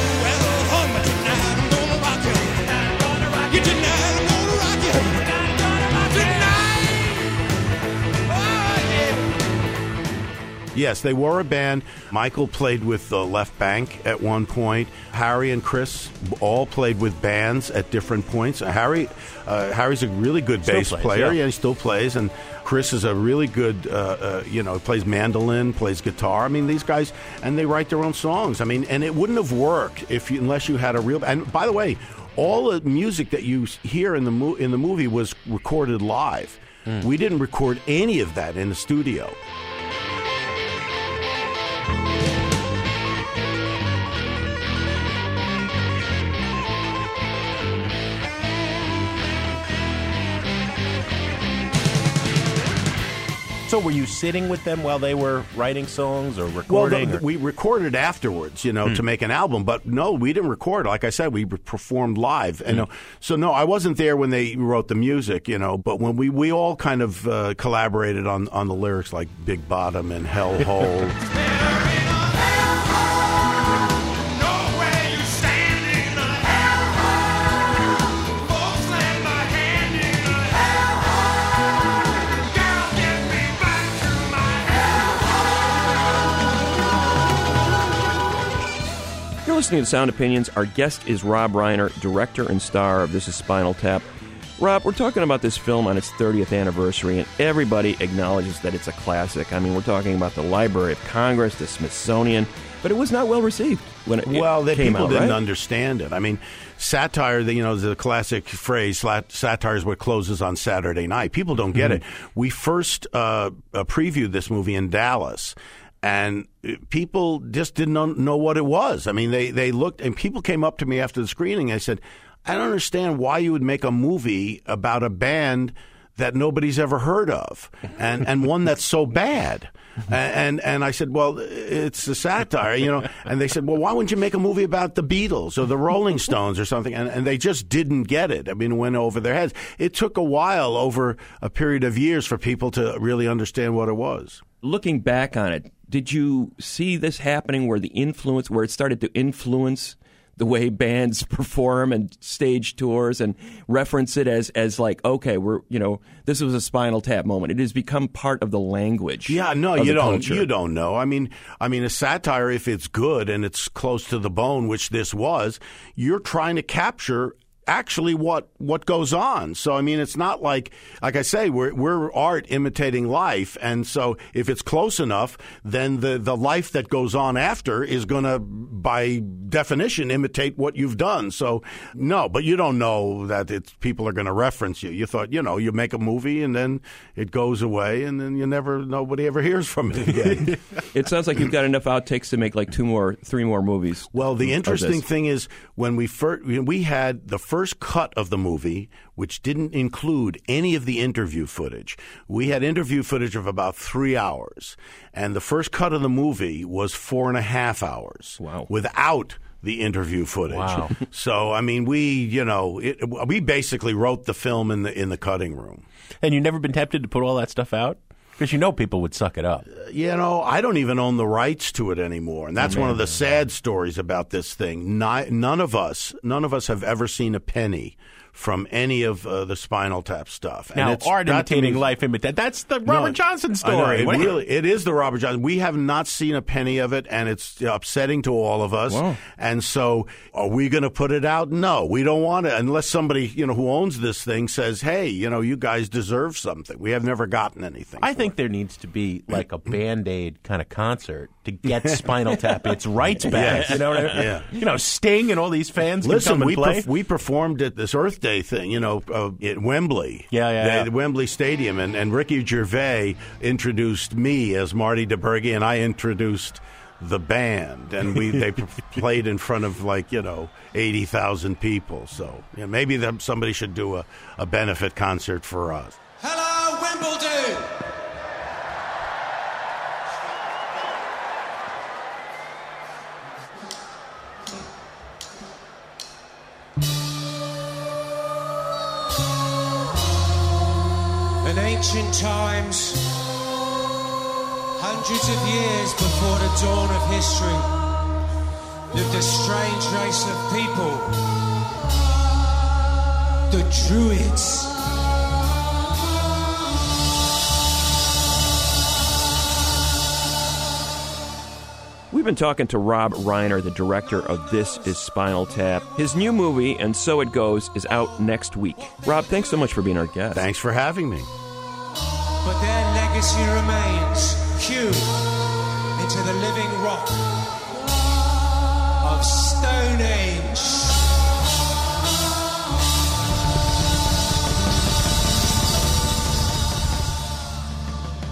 Yes, they were a band. Michael played with the Left Banke at one point. Harry and Chris all played with bands at different points. Harry, uh, Harry's a really good Still bass plays, player. yeah. he still plays, and Chris is a really good. Uh, uh, you know, plays mandolin, plays guitar. I mean, these guys, and they write their own songs. I mean, and it wouldn't have worked if you, unless you had a real. And by the way, all the music that you hear in the mo- in the movie was recorded live. We didn't record any of that in the studio. So were you sitting with them while they were writing songs or Well, recording? the, or- we recorded afterwards, you know, Hmm. to make an album. But no, we didn't record. Like I said, we performed live. And Hmm. so no, I wasn't there when they wrote the music, you know. But when we we all kind of uh, collaborated on on the lyrics, like Big Bottom and Hellhole. [laughs] listening to Sound Opinions. Our guest is Rob Reiner, director and star of This Is Spinal Tap. Rob, we're talking about this film on its 30th anniversary, and everybody acknowledges that it's a classic. I mean, we're talking about the Library of Congress, the Smithsonian, but it was not well received when it, well, that people out, didn't right? understand it. I mean, satire, the, you know, the classic phrase, satire is what closes on Saturday night. People don't get Mhm. it. We first uh, uh, previewed this movie in Dallas. And uh, people just didn't know, what it was. I mean, they, they looked, and people came up to me after the screening. I said, I don't understand why you would make a movie about a band that nobody's ever heard of, and and one that's so bad. And and I said, well, it's a satire, you know. And they said, well, why wouldn't you make a movie about the Beatles or the Rolling Stones or something? And and they just didn't get it. I mean, it went over their heads. It took a while, over a period of years, for people to really understand what it was. Looking back on it, did you see this happening where the influence, where it started to influence the way bands [laughs] perform and stage tours and reference it as, as like, okay, we're, you know, this was a Spinal Tap moment. It has become part of the language. Yeah, no, you don't. culture. You don't know. I mean, I mean, a satire, if it's good and it's close to the bone, which this was, you're trying to capture actually what what goes on. So I mean, it's not like like I say, we're we're art imitating life, and so if it's close enough, then the the life that goes on after is going to, by definition, imitate what you've done. So no, but you don't know that it's people are going to reference you. You thought, you know, you make a movie and then it goes away, and then you never nobody ever hears from it again. [laughs] it sounds like you've got enough outtakes to make like two more, three more movies. Well, the interesting thing is when we first we had the first cut of the movie, which didn't include any of the interview footage. We had interview footage of about three hours, and the first cut of the movie was four and a half hours. Wow! Without the interview footage. Wow. [laughs] so I mean, we you know it, we basically wrote the film in the in the cutting room. and you've never been tempted to put all that stuff out because you know people would suck it up. You know, I don't even own the rights to it anymore, and that's Oh, one of the sad stories about this thing. Ni- none of us, none of us have ever seen a penny from any of uh, the Spinal Tap stuff. Now, it's- art imitating me- life imitate. That's the No, Robert Johnson I know, story. it really, it is the Robert Johnson. We have not seen a penny of it, and it's upsetting to all of us. And so, are we going to put it out? No, we don't want it unless somebody you know who owns this thing says, "Hey, you know, you guys deserve something." We have never gotten anything. I think there needs to be like a [clears throat] band aid kind of concert to get Spinal Tap its rights back. Yes. You know what I mean? Yeah. You know, Sting and all these fans Listen, come and we play. perf- we performed at this Earth Day thing, you know, uh, at Wembley. Yeah, yeah, the, yeah. the Wembley Stadium, and, and Ricky Gervais introduced me as Marty DiBergi, and I introduced the band, and we they [laughs] played in front of like you know eighty thousand people. So you know, maybe them, somebody should do a, a benefit concert for us. Hello, Wimbledon! Ancient times, hundreds of years before the dawn of history, lived a strange race of people, the Druids. We've been talking to Rob Reiner, the director of This Is Spinal Tap. His new movie, And So It Goes, is out next week. Rob, thanks so much for being our guest. Thanks for having me. Legacy remains hewn into the living rock of Stonehenge.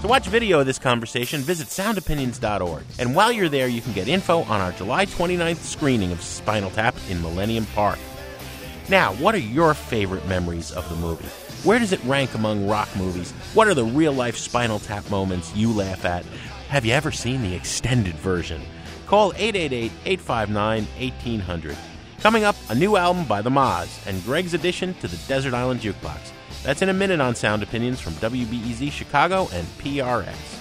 To watch video of this conversation, visit soundopinions.org. And while you're there, you can get info on our July 29th screening of Spinal Tap in Millennium Park. Now, what are your favorite memories of the movie? Where does it rank among rock movies? What are the real life Spinal Tap moments you laugh at? Have you ever seen the extended version? Call 888 859 1800. Coming up, a new album by The Moz and Greg's addition to the Desert Island Jukebox. That's in a minute on Sound Opinions from WBEZ Chicago and PRX.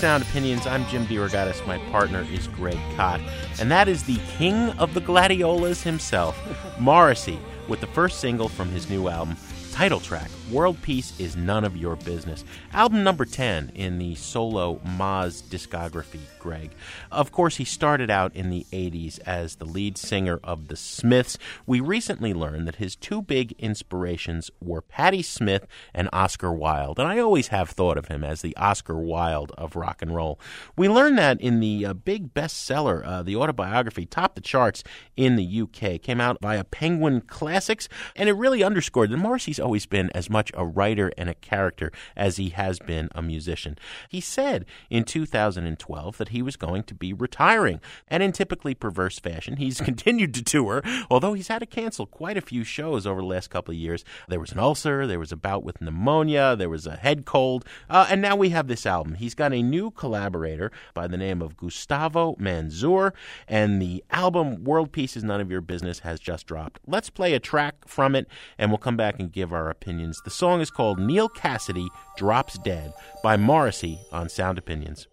Sound Opinions. I'm Jim DeRogatis. My partner is Greg Kot. And that is the king of the gladiolas himself, Morrissey, with the first single from his new album, title track, World Peace is None of Your Business. Album number 10 in the solo Moz discography, Greg. Of course, he started out in the 80s as the lead singer of The Smiths. We recently learned that his two big inspirations were Patti Smith and Oscar Wilde. And I always have thought of him as the Oscar Wilde of rock and roll. We learned that in the uh, big bestseller, uh, the autobiography, topped the charts in the UK, came out via Penguin Classics, and it really underscored that Morrissey's always been as much a writer and a character as he has been a musician. He said in 2012 that he was going to be retiring, and in typically perverse fashion, he's [laughs] continued to tour, although he's had to cancel quite a few shows over the last couple of years. There was an ulcer, there was a bout with pneumonia, there was a head cold, uh, and now we have this album. He's got a new collaborator by the name of Gustavo Manzur, and the album World Peace is None of Your Business has just dropped. Let's play a track from it, and we'll come back and give our opinions. The song is called Neal Cassady Drops Dead by Morrissey on Sound Opinions.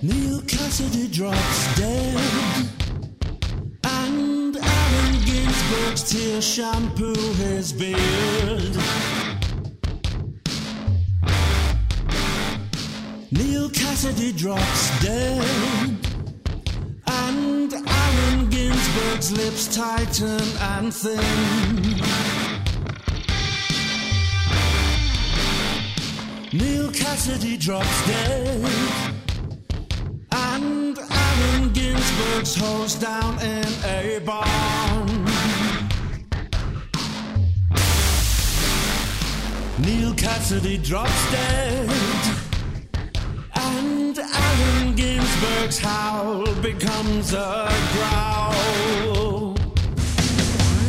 Neal Cassady drops dead, and Allen Ginsberg's tear shampoo his beard. Neal Cassady drops dead, and Allen Ginsberg's lips tighten and thin. Neal Cassady drops dead. And Allen Ginsberg's hose down in a barn. Neal Cassady drops dead. And Allen Ginsberg's howl becomes a growl.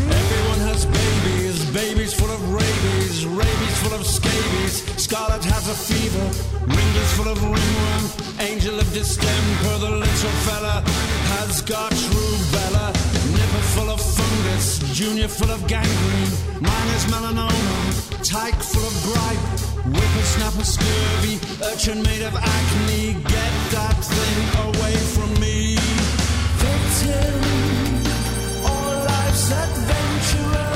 Everyone has babies, babies full of rabies, rabies full of scabies. Scarlet has a fever, Ringo's full of ringworm, angel of distemper. The little fella has got rubella, nipper full of fungus, junior full of gangrene. Mine is melanoma, tyke full of gripe, whippersnapper scurvy, urchin made of acne. Get that thing away from me. Victim or life's adventurer.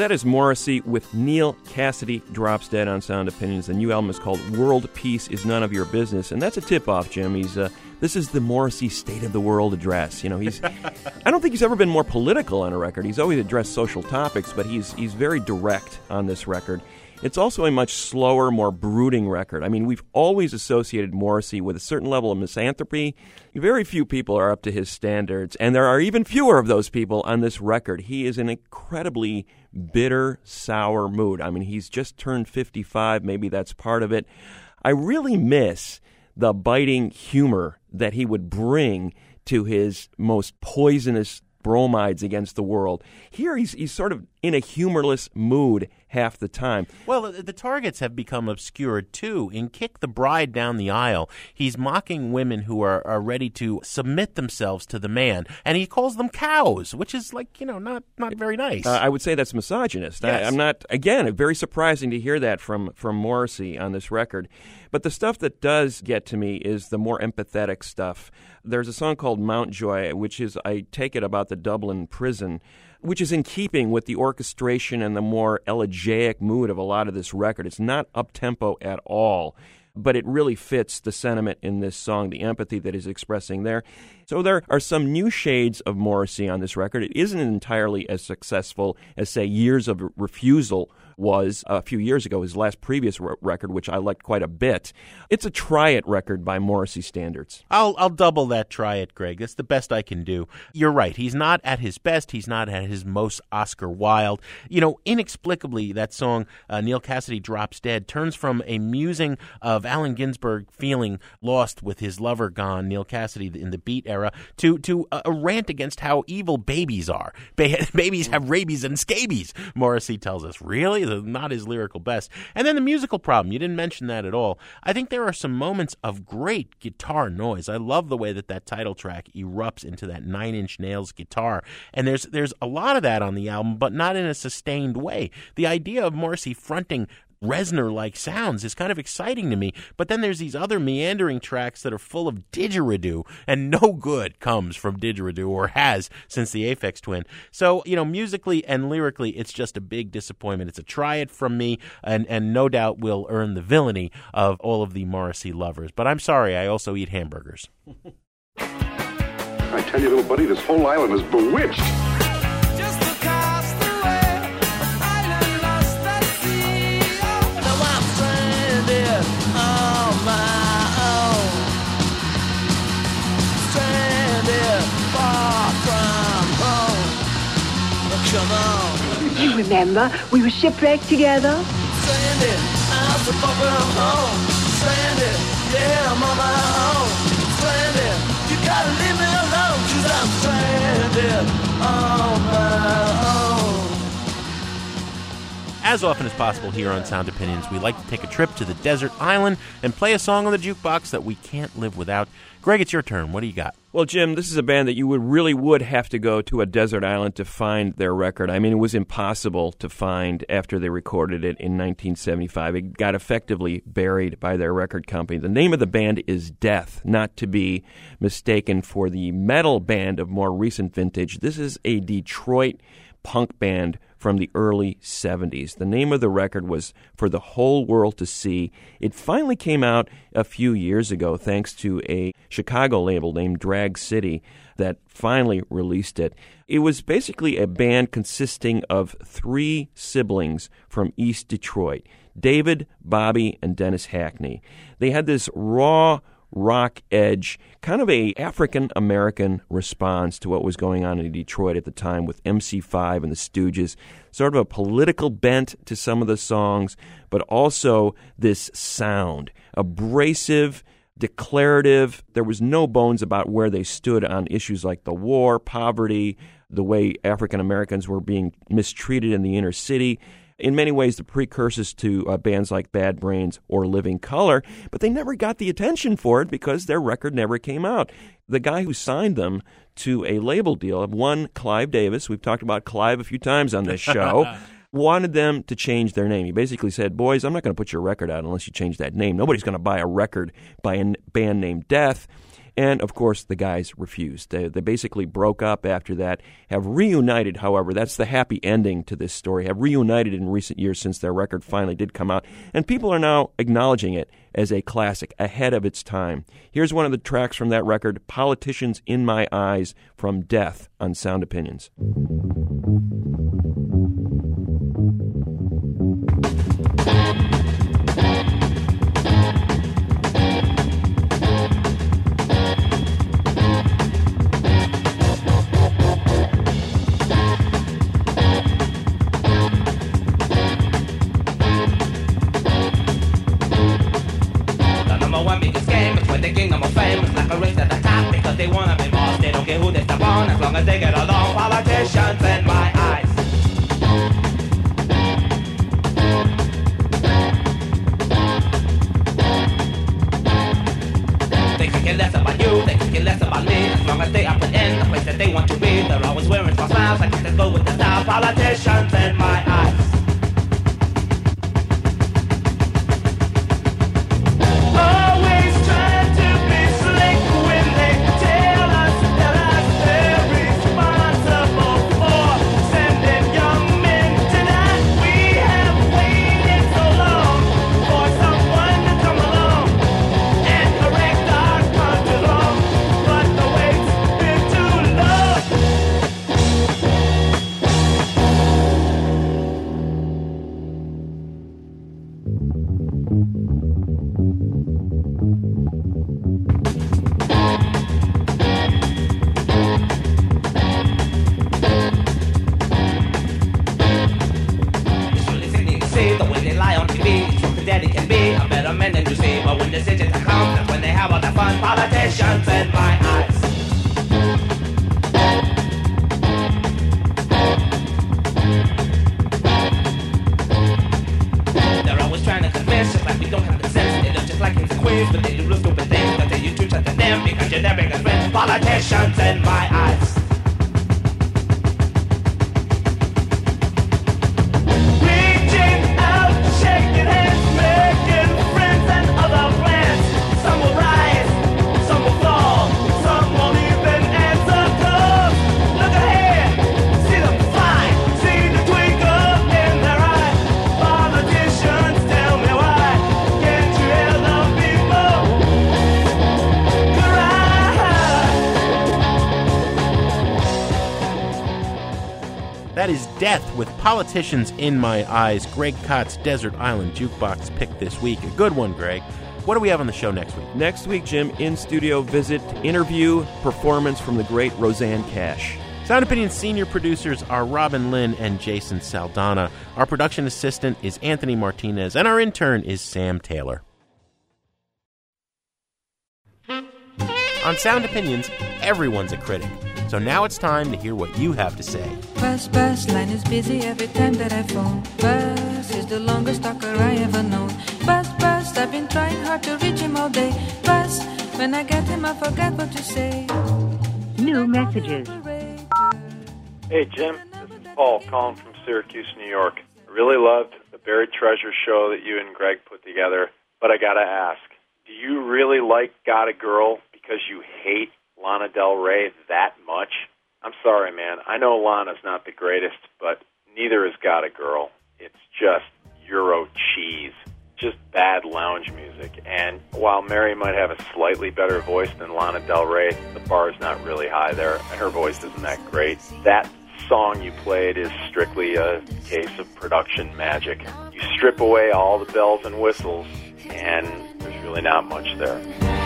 That is Morrissey with Neal Cassady drops dead on Sound Opinions. The new album is called World Peace is None of Your Business, and that's a tip off, Jim. He's uh, this is the Morrissey State of the World address. You know, he's [laughs] I don't think he's ever been more political on a record. He's always addressed social topics, but he's he's very direct on this record. It's also a much slower, more brooding record. I mean, we've always associated Morrissey with a certain level of misanthropy. Very few people are up to his standards, and there are even fewer of those people on this record. He is an incredibly bitter, sour mood. I mean, he's just turned 55. Maybe that's part of it. I really miss the biting humor that he would bring to his most poisonous bromides against the world. Here he's he's sort of in a humorless mood half the time. Well, the, targets have become obscured too. In Kick the Bride Down the Aisle, he's mocking women who are, are ready to submit themselves to the man, and he calls them cows, which is like, you know, not, not very nice. Uh, I would say that's misogynist. Yes. I, I'm not. Again, very surprising to hear that from from Morrissey on this record. But the stuff that does get to me is the more empathetic stuff. There's a song called Mountjoy, which is I take it about the Dublin prison. Which is in keeping with the orchestration and the more elegiac mood of a lot of this record. It's not up tempo at all but it really fits the sentiment in this song, the empathy that is expressing there. So there are some new shades of Morrissey on this record. It isn't entirely as successful as, say, Years of Refusal was a few years ago, his last previous re- record, which I liked quite a bit. It's a try it record by Morrissey standards. I'll I'll double that try it, Greg. That's the best I can do. You're right. He's not at his best. He's not at his most Oscar Wilde. You know, inexplicably, that song uh, Neal Cassady drops dead turns from a musing of Allen Ginsberg feeling lost with his lover gone, Neal Cassady in the Beat era, to to a, a rant against how evil babies are. Ba- [laughs] babies have rabies and scabies. Morrissey tells us. Really, Not his lyrical best. And then the musical problem. You didn't mention that at all. I think there are some moments of great guitar noise. I love the way that that title track erupts into that Nine Inch Nails guitar, and there's there's a lot of that on the album, but not in a sustained way. The idea of Morrissey fronting Reznor like sounds is kind of exciting to me. But then there's these other meandering tracks that are full of didgeridoo, and no good comes from didgeridoo or has since the Aphex Twin. So, you know, musically and lyrically, it's just a big disappointment. It's a try it from me, and, and no doubt will earn the villainy of all of the Morrissey lovers. But I'm sorry, I also eat hamburgers. [laughs] I tell you, little buddy, this whole island is bewitched. Remember, we were shipwrecked together. Stranded, I'm so far from home. Oh. Stranded, yeah, I'm on my own. Stranded, you gotta leave me alone, cause I'm stranded on As often as possible here on Sound Opinions, we like to take a trip to the desert island and play a song on the jukebox that we can't live without. Greg, it's your turn. What do you got? Well, Jim, this is a band that you would really would have to go to a desert island to find their record. I mean, it was impossible to find after they recorded it in 1975. It got effectively buried by their record company. The name of the band is Death, not to be mistaken for the metal band of more recent vintage. This is a Detroit punk band from the early 70s. The name of the record was For the Whole World to See. It finally came out a few years ago thanks to a Chicago label named Drag City that finally released it. It was basically a band consisting of three siblings from East Detroit David, Bobby, and Dennis Hackney. They had this raw, rock edge, kind of a African American response to what was going on in Detroit at the time with MC5 and the Stooges. Sort of a political bent to some of the songs, but also this sound, abrasive, declarative. There was no bones about where they stood on issues like the war, poverty, the way African Americans were being mistreated in the inner city in many ways the precursors to uh, bands like Bad Brains or Living Colour, but they never got the attention for it because their record never came out. The guy who signed them to a label deal, one Clive Davis, we've talked about Clive a few times on this show. [laughs] wanted them to change their name. He basically said, Boys, I'm not going to put your record out unless you change that name. Nobody's going to buy a record by a band named Death. And of course, the guys refused. They, they basically broke up after that, have reunited, however. That's the happy ending to this story. Have reunited in recent years since their record finally did come out. And people are now acknowledging it as a classic, ahead of its time. Here's one of the tracks from that record Politicians in My Eyes from Death on Sound Opinions. They wanna be boss. They don't care who they step on as long as they get along. Politicians in my eyes. They could care less about you, they could care less about me As long as they are put in the place that they want to be They're always wearing small smiles, like they go with the style Politicians That is Death with Politicians in My Eyes. Greg Kot's Desert Island Jukebox pick this week. A good one, Greg. What do we have on the show next week? Next week, Jim, in studio visit, interview, performance from the great Rosanne Cash. Sound Opinion senior producers are Robin Linn and Jason Saldanha. Our production assistant is Anthony Martinez, and our intern is Sam Taylor. On Sound Opinions, everyone's a critic. So now it's time to hear what you have to say. Bus, bus, line is busy every time that I phone. Bus is the longest talker I ever known. Bus, bus, I've been trying hard to reach him all day. Bus, when I get him, I forget what to say. New messages. Hey, Jim. This is Paul calling from Syracuse, New York. I really loved the Buried Treasure show that you and Greg put together, but I got to ask do you really like Got a Girl because you hate Lana Del Rey that much? I'm sorry, man. I know Lana's not the greatest, but neither is Got a Girl. It's just Euro cheese. Just bad lounge music. And while Mary might have a slightly better voice than Lana Del Rey, the bar is not really high there, and her voice isn't that great. That song you played is strictly a case of production magic. You strip away all the bells and whistles, and there's really not much there.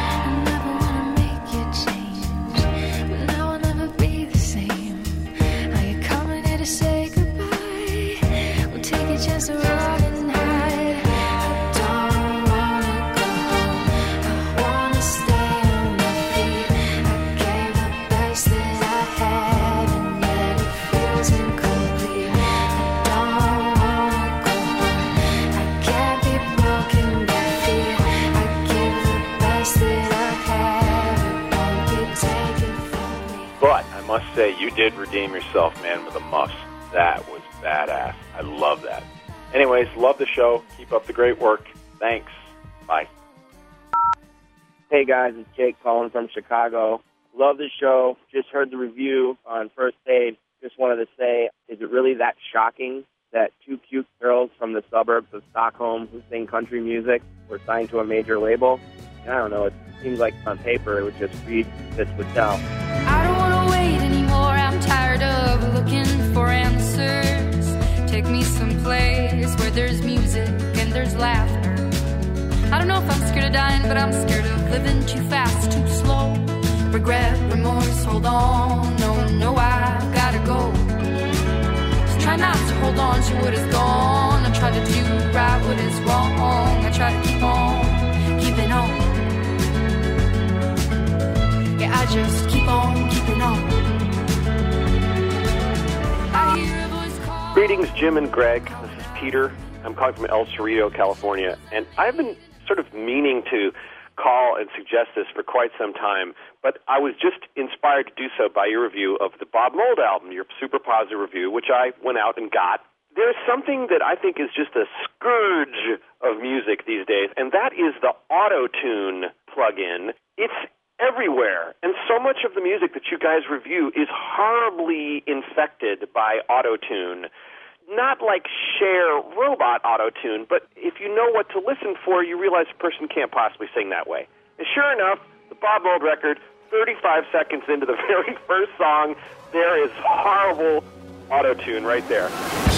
Must say, you did redeem yourself, man, with a muffs. That was badass. I love that. Anyways, love the show. Keep up the great work. Thanks. Bye. Hey guys, it's Jake calling from Chicago. Love the show. Just heard the review on First Aid. Just wanted to say, is it really that shocking that two cute girls from the suburbs of Stockholm who sing country music were signed to a major label? And I don't know. It seems like on paper it would just read this would tell. I don't wanna wait anymore. I'm tired of looking for answers. Take me someplace where there's music and there's laughter. I don't know if I'm scared of dying, but I'm scared of living too fast, too slow. Regret, remorse, hold on. No, no, I gotta go. Just try not to hold on to what is gone. I try to do right what is wrong. I try to keep on keeping on. Yeah, I just keep on keeping on. Greetings, Jim and Greg. This is Peter. I'm calling from El Cerrito, California, and I've been sort of meaning to call and suggest this for quite some time, but I was just inspired to do so by your review of the Bob Mould album, your super positive review, which I went out and got. There's something that I think is just a scourge of music these days, and that is the auto tune plug-in. It's everywhere, and so much of the music that you guys review is horribly infected by auto tune not like Cher robot auto tune, but if you know what to listen for, you realize a person can't possibly sing that way. And sure enough, the Bob Mould record, 35 seconds into the [laughs] very first song, there is horrible auto tune right there.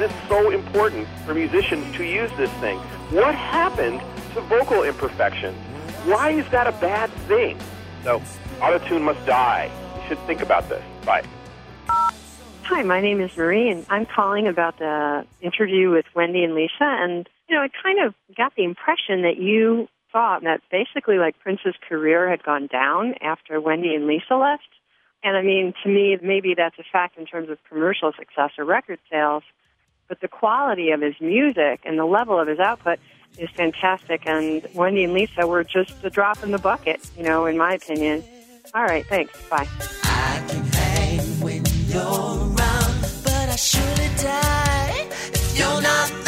Is so important for musicians to use this thing? What happened to vocal imperfection? Why is that a bad thing? So, autotune must die. You should think about this. Bye. Hi, my name is Marie, and I'm calling about the interview with Wendy and Lisa. And, you know, I kind of got the impression that you thought that basically like Prince's career had gone down after Wendy and Lisa left. And I mean, to me, maybe that's a fact in terms of commercial success or record sales, but the quality of his music and the level of his output is fantastic. And Wendy and Lisa were just a drop in the bucket, you know, in my opinion. All right, thanks. Bye. when you're around, but I surely die if you're not